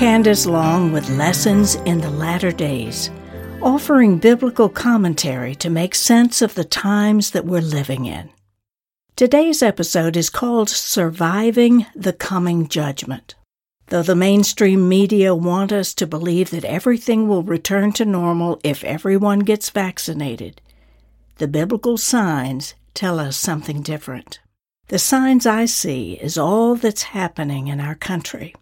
Candace Long with Lessons in the Latter Days, offering biblical commentary to make sense of the times that we're living in. Today's episode is called Surviving the Coming Judgment. Though the mainstream media want us to believe that everything will return to normal if everyone gets vaccinated, the biblical signs tell us something different. The signs I see is all that's happening in our country.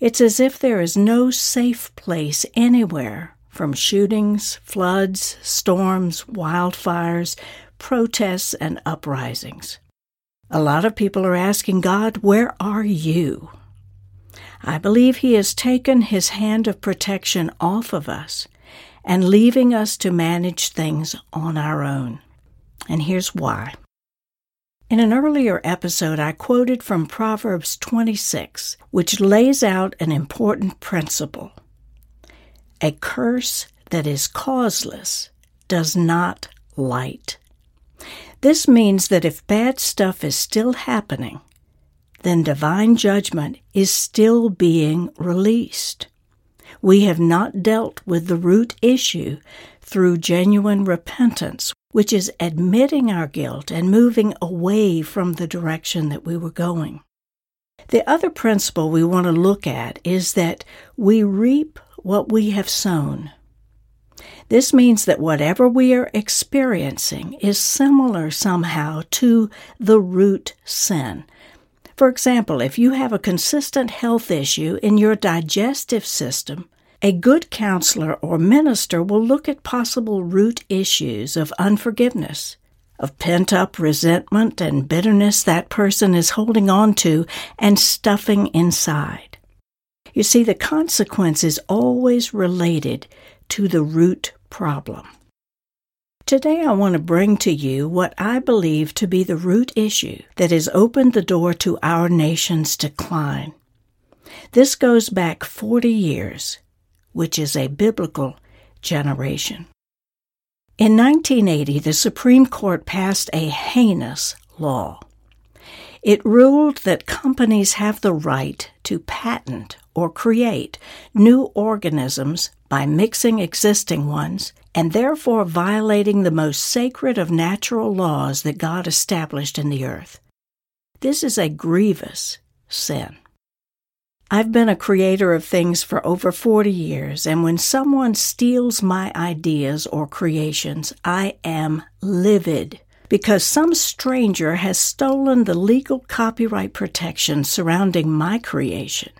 It's as if there is no safe place anywhere from shootings, floods, storms, wildfires, protests, and uprisings. A lot of people are asking God, Where are you? I believe He has taken His hand of protection off of us and leaving us to manage things on our own. And here's why. In an earlier episode, I quoted from Proverbs 26, which lays out an important principle. A curse that is causeless does not light. This means that if bad stuff is still happening, then divine judgment is still being released. We have not dealt with the root issue through genuine repentance, which is admitting our guilt and moving away from the direction that we were going. The other principle we want to look at is that we reap what we have sown. This means that whatever we are experiencing is similar somehow to the root sin. For example, if you have a consistent health issue in your digestive system, a good counselor or minister will look at possible root issues of unforgiveness, of pent up resentment and bitterness that person is holding on to and stuffing inside. You see, the consequence is always related to the root problem. Today, I want to bring to you what I believe to be the root issue that has opened the door to our nation's decline. This goes back 40 years which is a biblical generation. In 1980, the Supreme Court passed a heinous law. It ruled that companies have the right to patent or create new organisms by mixing existing ones and therefore violating the most sacred of natural laws that God established in the earth. This is a grievous sin. I've been a creator of things for over 40 years, and when someone steals my ideas or creations, I am livid because some stranger has stolen the legal copyright protection surrounding my creation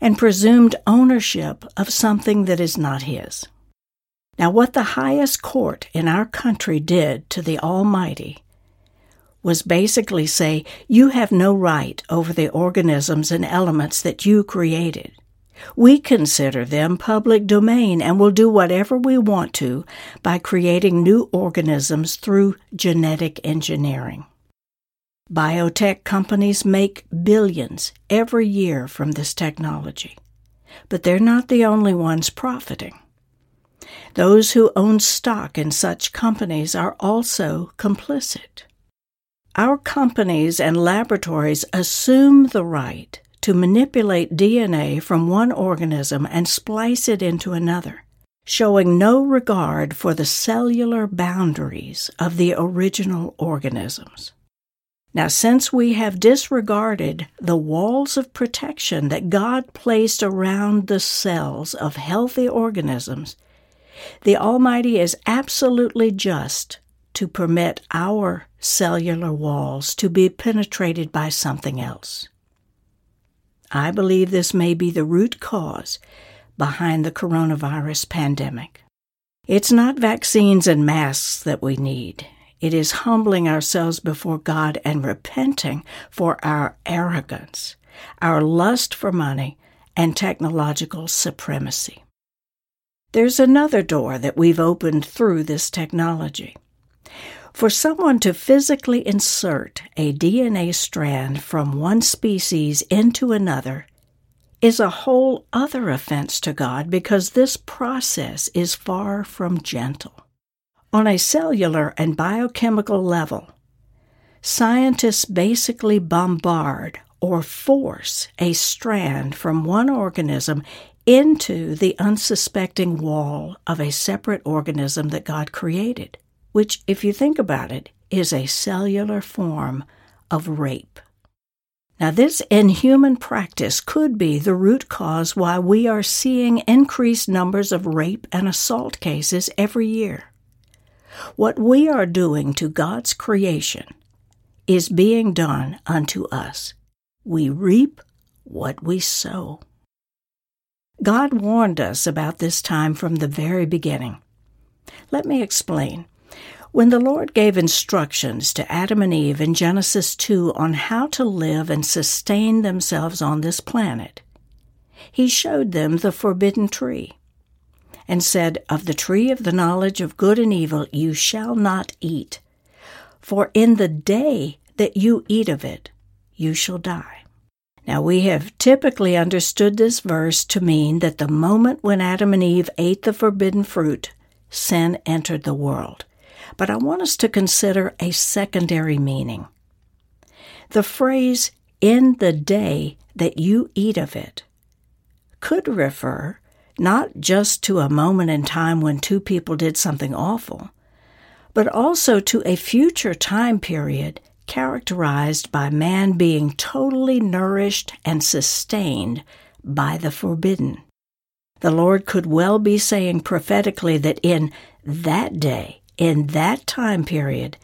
and presumed ownership of something that is not his. Now, what the highest court in our country did to the Almighty was basically say, you have no right over the organisms and elements that you created. We consider them public domain and will do whatever we want to by creating new organisms through genetic engineering. Biotech companies make billions every year from this technology, but they're not the only ones profiting. Those who own stock in such companies are also complicit. Our companies and laboratories assume the right to manipulate DNA from one organism and splice it into another, showing no regard for the cellular boundaries of the original organisms. Now, since we have disregarded the walls of protection that God placed around the cells of healthy organisms, the Almighty is absolutely just to permit our cellular walls to be penetrated by something else. I believe this may be the root cause behind the coronavirus pandemic. It's not vaccines and masks that we need. It is humbling ourselves before God and repenting for our arrogance, our lust for money, and technological supremacy. There's another door that we've opened through this technology. For someone to physically insert a DNA strand from one species into another is a whole other offense to God because this process is far from gentle. On a cellular and biochemical level, scientists basically bombard or force a strand from one organism into the unsuspecting wall of a separate organism that God created, which, if you think about it, is a cellular form of rape. Now, this inhuman practice could be the root cause why we are seeing increased numbers of rape and assault cases every year. What we are doing to God's creation is being done unto us. We reap what we sow. God warned us about this time from the very beginning. Let me explain. When the Lord gave instructions to Adam and Eve in Genesis 2 on how to live and sustain themselves on this planet, He showed them the forbidden tree and said, Of the tree of the knowledge of good and evil you shall not eat, for in the day that you eat of it, you shall die. Now, we have typically understood this verse to mean that the moment when Adam and Eve ate the forbidden fruit, sin entered the world but I want us to consider a secondary meaning. The phrase, in the day that you eat of it, could refer not just to a moment in time when two people did something awful, but also to a future time period characterized by man being totally nourished and sustained by the forbidden. The Lord could well be saying prophetically that in that day in that time period,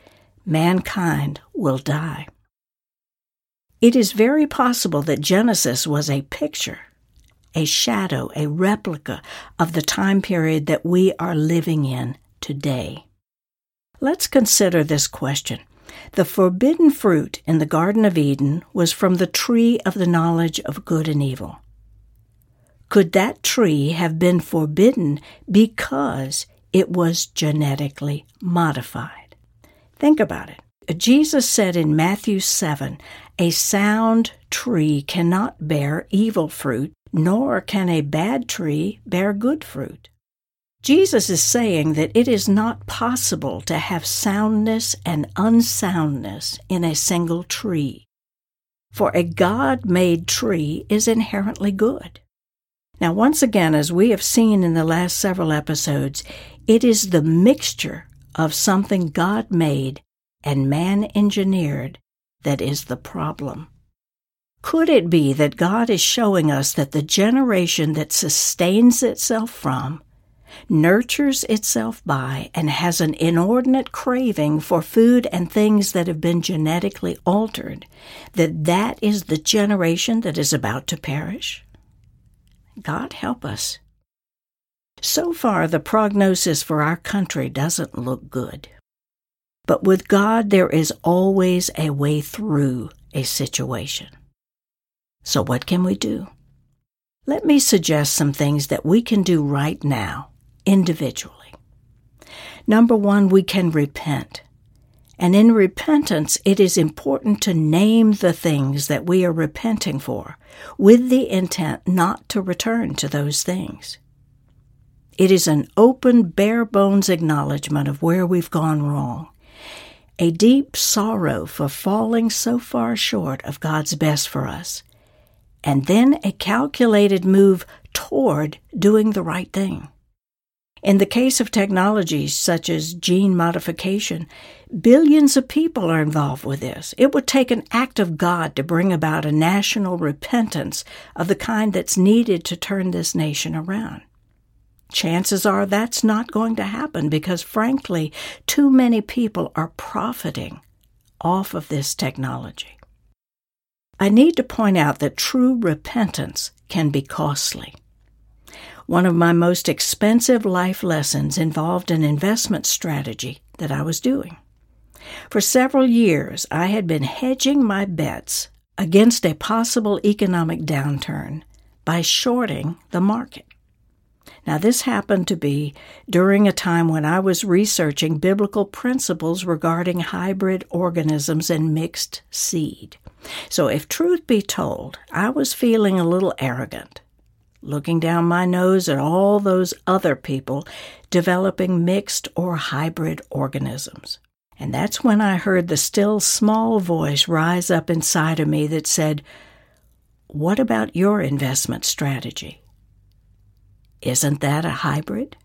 mankind will die. It is very possible that Genesis was a picture, a shadow, a replica of the time period that we are living in today. Let's consider this question. The forbidden fruit in the Garden of Eden was from the tree of the knowledge of good and evil. Could that tree have been forbidden because it was genetically modified. Think about it. Jesus said in Matthew 7 A sound tree cannot bear evil fruit, nor can a bad tree bear good fruit. Jesus is saying that it is not possible to have soundness and unsoundness in a single tree. For a God made tree is inherently good. Now, once again, as we have seen in the last several episodes, it is the mixture of something God made and man engineered that is the problem. Could it be that God is showing us that the generation that sustains itself from, nurtures itself by, and has an inordinate craving for food and things that have been genetically altered, that that is the generation that is about to perish? God help us. So far, the prognosis for our country doesn't look good. But with God, there is always a way through a situation. So, what can we do? Let me suggest some things that we can do right now, individually. Number one, we can repent. And in repentance, it is important to name the things that we are repenting for with the intent not to return to those things. It is an open, bare bones acknowledgement of where we've gone wrong, a deep sorrow for falling so far short of God's best for us, and then a calculated move toward doing the right thing. In the case of technologies such as gene modification, billions of people are involved with this. It would take an act of God to bring about a national repentance of the kind that's needed to turn this nation around. Chances are that's not going to happen because, frankly, too many people are profiting off of this technology. I need to point out that true repentance can be costly. One of my most expensive life lessons involved an investment strategy that I was doing. For several years, I had been hedging my bets against a possible economic downturn by shorting the market. Now, this happened to be during a time when I was researching biblical principles regarding hybrid organisms and mixed seed. So, if truth be told, I was feeling a little arrogant looking down my nose at all those other people developing mixed or hybrid organisms. And that's when I heard the still small voice rise up inside of me that said, what about your investment strategy? Isn't that a hybrid?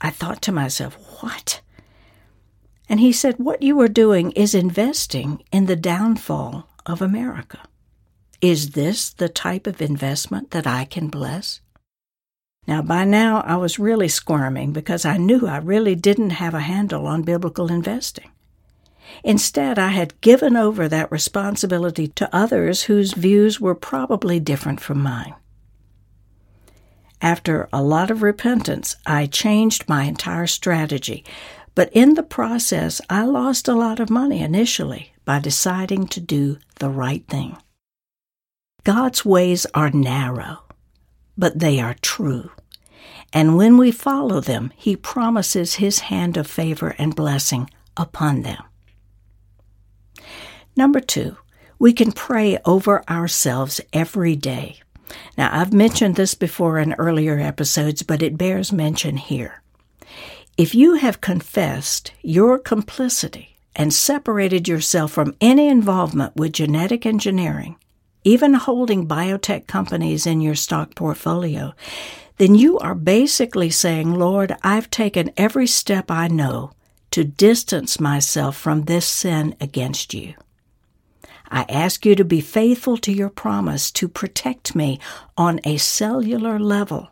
I thought to myself, what? And he said, What you are doing is investing in the downfall of America. Is this the type of investment that I can bless? Now, by now, I was really squirming because I knew I really didn't have a handle on biblical investing. Instead, I had given over that responsibility to others whose views were probably different from mine. After a lot of repentance, I changed my entire strategy, but in the process, I lost a lot of money initially by deciding to do the right thing. God's ways are narrow, but they are true. And when we follow them, He promises His hand of favor and blessing upon them. Number two, we can pray over ourselves every day. Now, I've mentioned this before in earlier episodes, but it bears mention here. If you have confessed your complicity and separated yourself from any involvement with genetic engineering, even holding biotech companies in your stock portfolio, then you are basically saying, Lord, I've taken every step I know to distance myself from this sin against you. I ask you to be faithful to your promise to protect me on a cellular level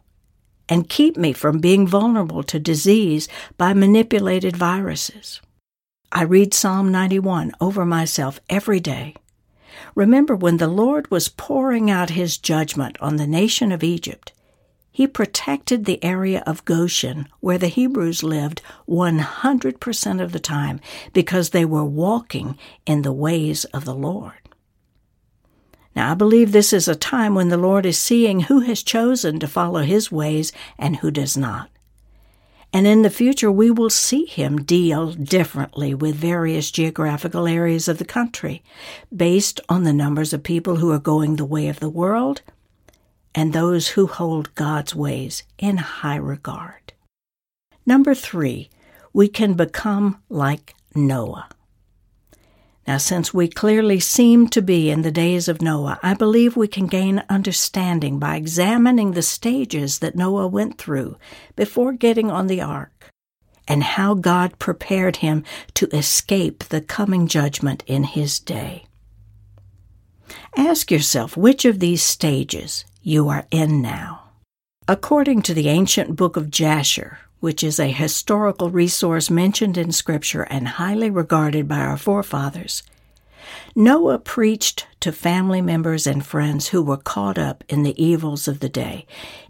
and keep me from being vulnerable to disease by manipulated viruses. I read Psalm 91 over myself every day. Remember when the Lord was pouring out his judgment on the nation of Egypt, he protected the area of Goshen where the Hebrews lived 100% of the time because they were walking in the ways of the Lord. Now, I believe this is a time when the Lord is seeing who has chosen to follow his ways and who does not. And in the future, we will see him deal differently with various geographical areas of the country based on the numbers of people who are going the way of the world and those who hold God's ways in high regard. Number three, we can become like Noah. Now, since we clearly seem to be in the days of Noah, I believe we can gain understanding by examining the stages that Noah went through before getting on the ark and how God prepared him to escape the coming judgment in his day. Ask yourself which of these stages you are in now. According to the ancient book of Jasher, which is a historical resource mentioned in Scripture and highly regarded by our forefathers, Noah preached to family members and friends who were caught up in the evils of the day,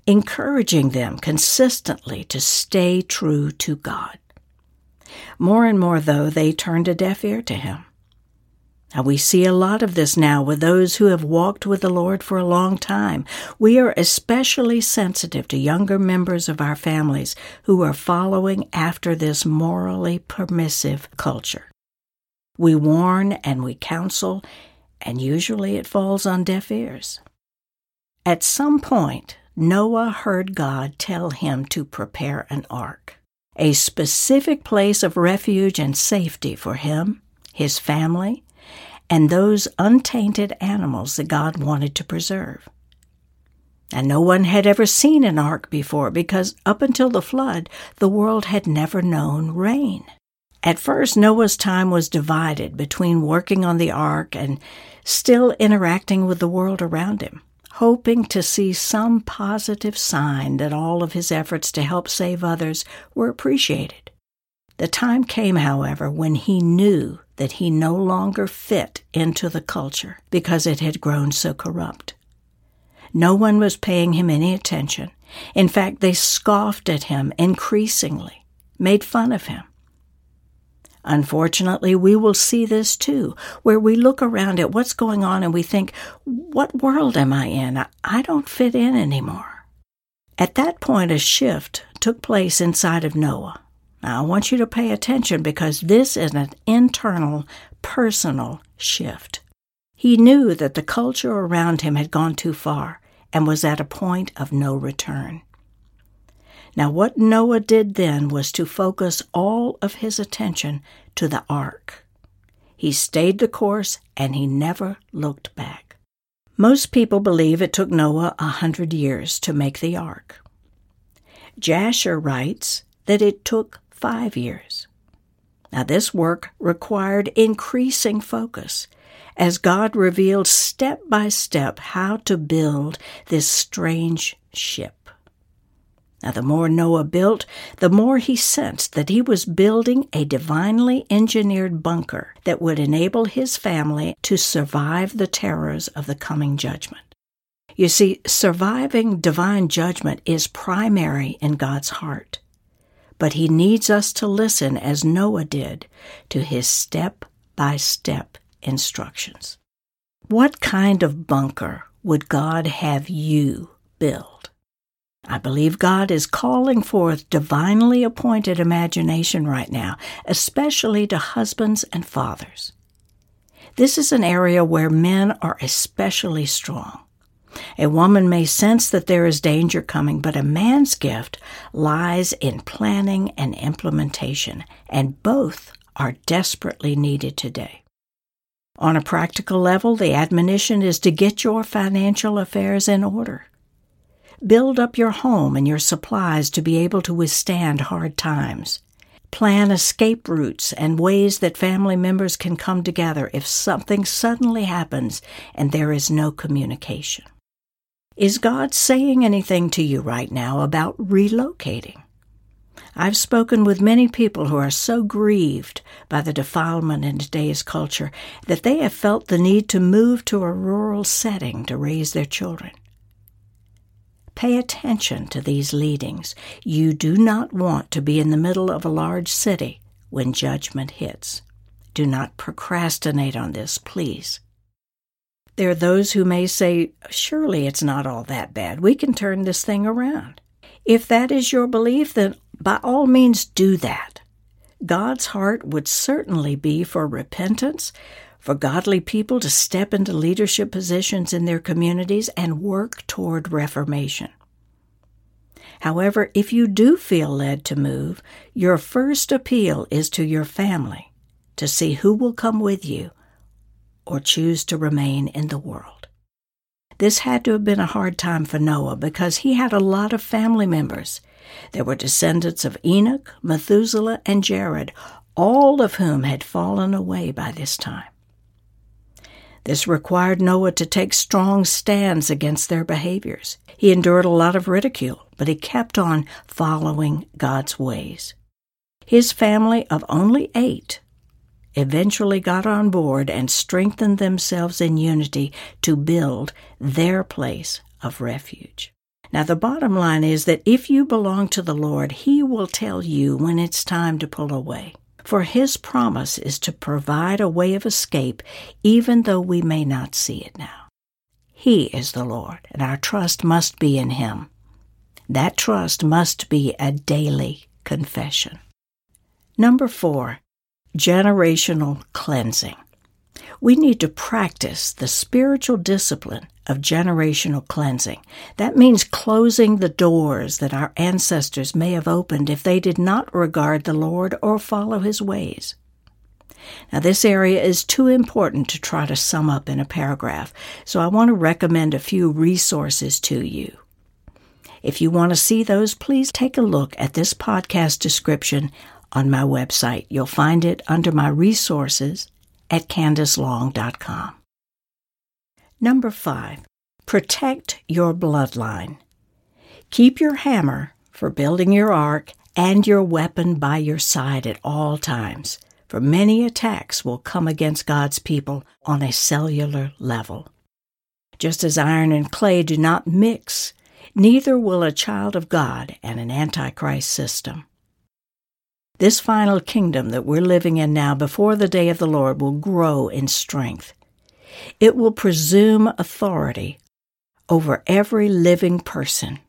encouraging them consistently to stay true to God. More and more, though, they turned a deaf ear to him. Now, we see a lot of this now with those who have walked with the Lord for a long time. We are especially sensitive to younger members of our families who are following after this morally permissive culture. We warn and we counsel, and usually it falls on deaf ears. At some point, Noah heard God tell him to prepare an ark, a specific place of refuge and safety for him, his family, and those untainted animals that God wanted to preserve. And no one had ever seen an ark before because up until the flood, the world had never known rain. At first, Noah's time was divided between working on the ark and still interacting with the world around him, hoping to see some positive sign that all of his efforts to help save others were appreciated. The time came, however, when he knew that he no longer fit into the culture because it had grown so corrupt. No one was paying him any attention. In fact, they scoffed at him increasingly, made fun of him. Unfortunately, we will see this too, where we look around at what's going on and we think, what world am I in? I don't fit in anymore. At that point, a shift took place inside of Noah. Now, I want you to pay attention because this is an internal, personal shift. He knew that the culture around him had gone too far and was at a point of no return. Now, what Noah did then was to focus all of his attention to the ark. He stayed the course and he never looked back. Most people believe it took Noah a hundred years to make the ark. Jasher writes that it took five years. Now, this work required increasing focus as God revealed step by step how to build this strange ship. Now, the more Noah built, the more he sensed that he was building a divinely engineered bunker that would enable his family to survive the terrors of the coming judgment. You see, surviving divine judgment is primary in God's heart, but he needs us to listen as Noah did to his step by step instructions. What kind of bunker would God have you build? I believe God is calling forth divinely appointed imagination right now, especially to husbands and fathers. This is an area where men are especially strong. A woman may sense that there is danger coming, but a man's gift lies in planning and implementation, and both are desperately needed today. On a practical level, the admonition is to get your financial affairs in order. Build up your home and your supplies to be able to withstand hard times. Plan escape routes and ways that family members can come together if something suddenly happens and there is no communication. Is God saying anything to you right now about relocating? I've spoken with many people who are so grieved by the defilement in today's culture that they have felt the need to move to a rural setting to raise their children. Pay attention to these leadings. You do not want to be in the middle of a large city when judgment hits. Do not procrastinate on this, please. There are those who may say, Surely it's not all that bad. We can turn this thing around. If that is your belief, then by all means do that. God's heart would certainly be for repentance, for godly people to step into leadership positions in their communities and work toward reformation. However, if you do feel led to move, your first appeal is to your family to see who will come with you or choose to remain in the world. This had to have been a hard time for Noah because he had a lot of family members. There were descendants of Enoch, Methuselah, and Jared, all of whom had fallen away by this time. This required Noah to take strong stands against their behaviors. He endured a lot of ridicule, but he kept on following God's ways. His family of only eight eventually got on board and strengthened themselves in unity to build their place of refuge. Now, the bottom line is that if you belong to the Lord, He will tell you when it's time to pull away for his promise is to provide a way of escape even though we may not see it now. He is the Lord, and our trust must be in him. That trust must be a daily confession. Number four, generational cleansing. We need to practice the spiritual discipline of generational cleansing. That means closing the doors that our ancestors may have opened if they did not regard the Lord or follow his ways. Now, this area is too important to try to sum up in a paragraph, so I want to recommend a few resources to you. If you want to see those, please take a look at this podcast description on my website. You'll find it under my resources at candacelong.com. Number five, protect your bloodline. Keep your hammer for building your ark and your weapon by your side at all times, for many attacks will come against God's people on a cellular level. Just as iron and clay do not mix, neither will a child of God and an Antichrist system. This final kingdom that we're living in now before the day of the Lord will grow in strength. It will presume authority over every living person.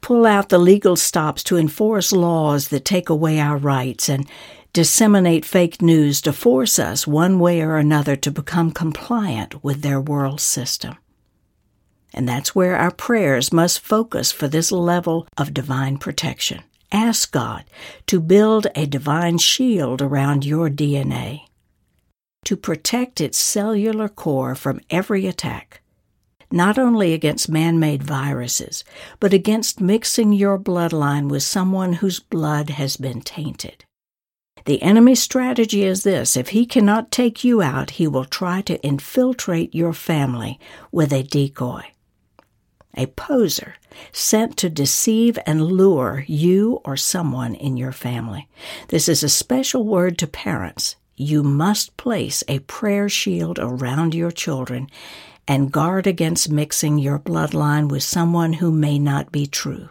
Pull out the legal stops to enforce laws that take away our rights and disseminate fake news to force us one way or another to become compliant with their world system. And that's where our prayers must focus for this level of divine protection. Ask God to build a divine shield around your DNA to protect its cellular core from every attack. not only against man made viruses, but against mixing your bloodline with someone whose blood has been tainted. The enemy's strategy is this if he cannot take you out, he will try to infiltrate your family with a decoy. A poser sent to deceive and lure you or someone in your family. This is a special word to parents. You must place a prayer shield around your children and guard against mixing your bloodline with someone who may not be true.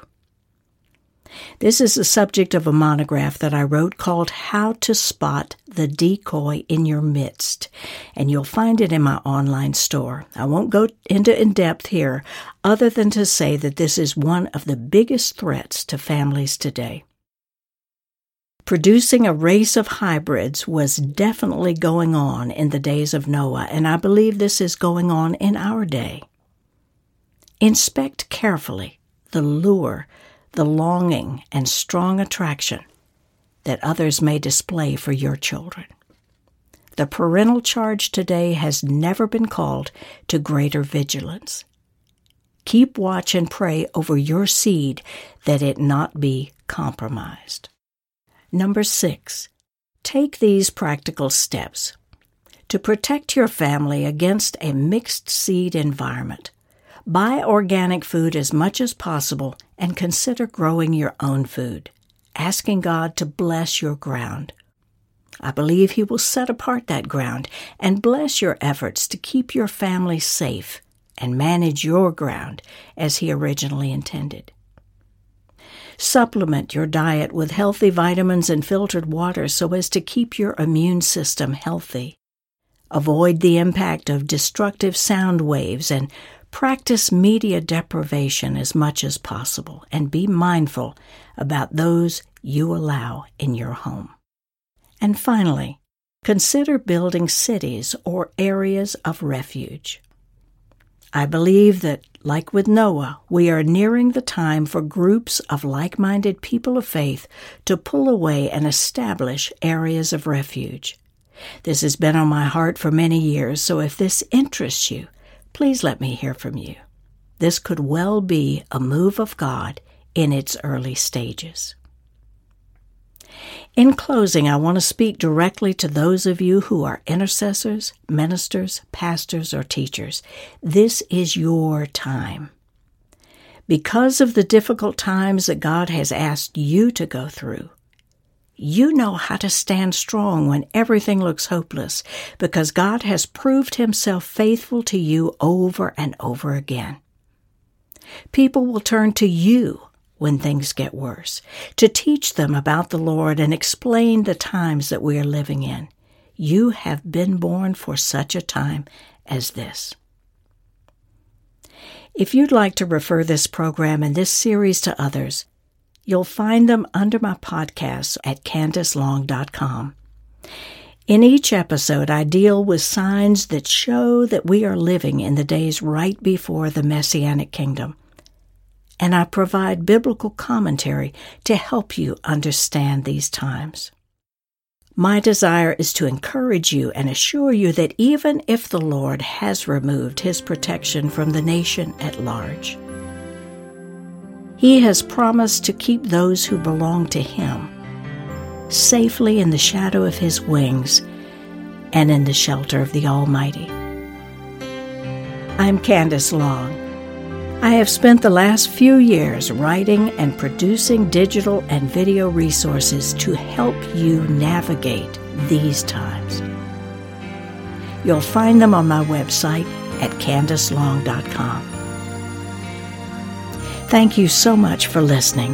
This is the subject of a monograph that I wrote called How to Spot the Decoy in Your Midst, and you'll find it in my online store. I won't go into in depth here, other than to say that this is one of the biggest threats to families today. Producing a race of hybrids was definitely going on in the days of Noah, and I believe this is going on in our day. Inspect carefully the lure the longing and strong attraction that others may display for your children. The parental charge today has never been called to greater vigilance. Keep watch and pray over your seed that it not be compromised. Number six, take these practical steps to protect your family against a mixed seed environment. Buy organic food as much as possible and consider growing your own food, asking God to bless your ground. I believe He will set apart that ground and bless your efforts to keep your family safe and manage your ground as He originally intended. Supplement your diet with healthy vitamins and filtered water so as to keep your immune system healthy. Avoid the impact of destructive sound waves and Practice media deprivation as much as possible and be mindful about those you allow in your home. And finally, consider building cities or areas of refuge. I believe that, like with Noah, we are nearing the time for groups of like minded people of faith to pull away and establish areas of refuge. This has been on my heart for many years, so if this interests you, please let me hear from you. This could well be a move of God in its early stages. In closing, I want to speak directly to those of you who are intercessors, ministers, pastors, or teachers. This is your time. Because of the difficult times that God has asked you to go through, you know how to stand strong when everything looks hopeless because God has proved himself faithful to you over and over again. People will turn to you when things get worse to teach them about the Lord and explain the times that we are living in. You have been born for such a time as this. If you'd like to refer this program and this series to others, You'll find them under my podcast at CandaceLong.com. In each episode, I deal with signs that show that we are living in the days right before the Messianic kingdom. And I provide biblical commentary to help you understand these times. My desire is to encourage you and assure you that even if the Lord has removed his protection from the nation at large, he has promised to keep those who belong to Him safely in the shadow of His wings and in the shelter of the Almighty. I'm Candace Long. I have spent the last few years writing and producing digital and video resources to help you navigate these times. You'll find them on my website at candacelong.com. Thank you so much for listening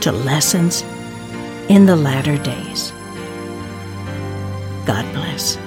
to Lessons in the Latter Days. God bless.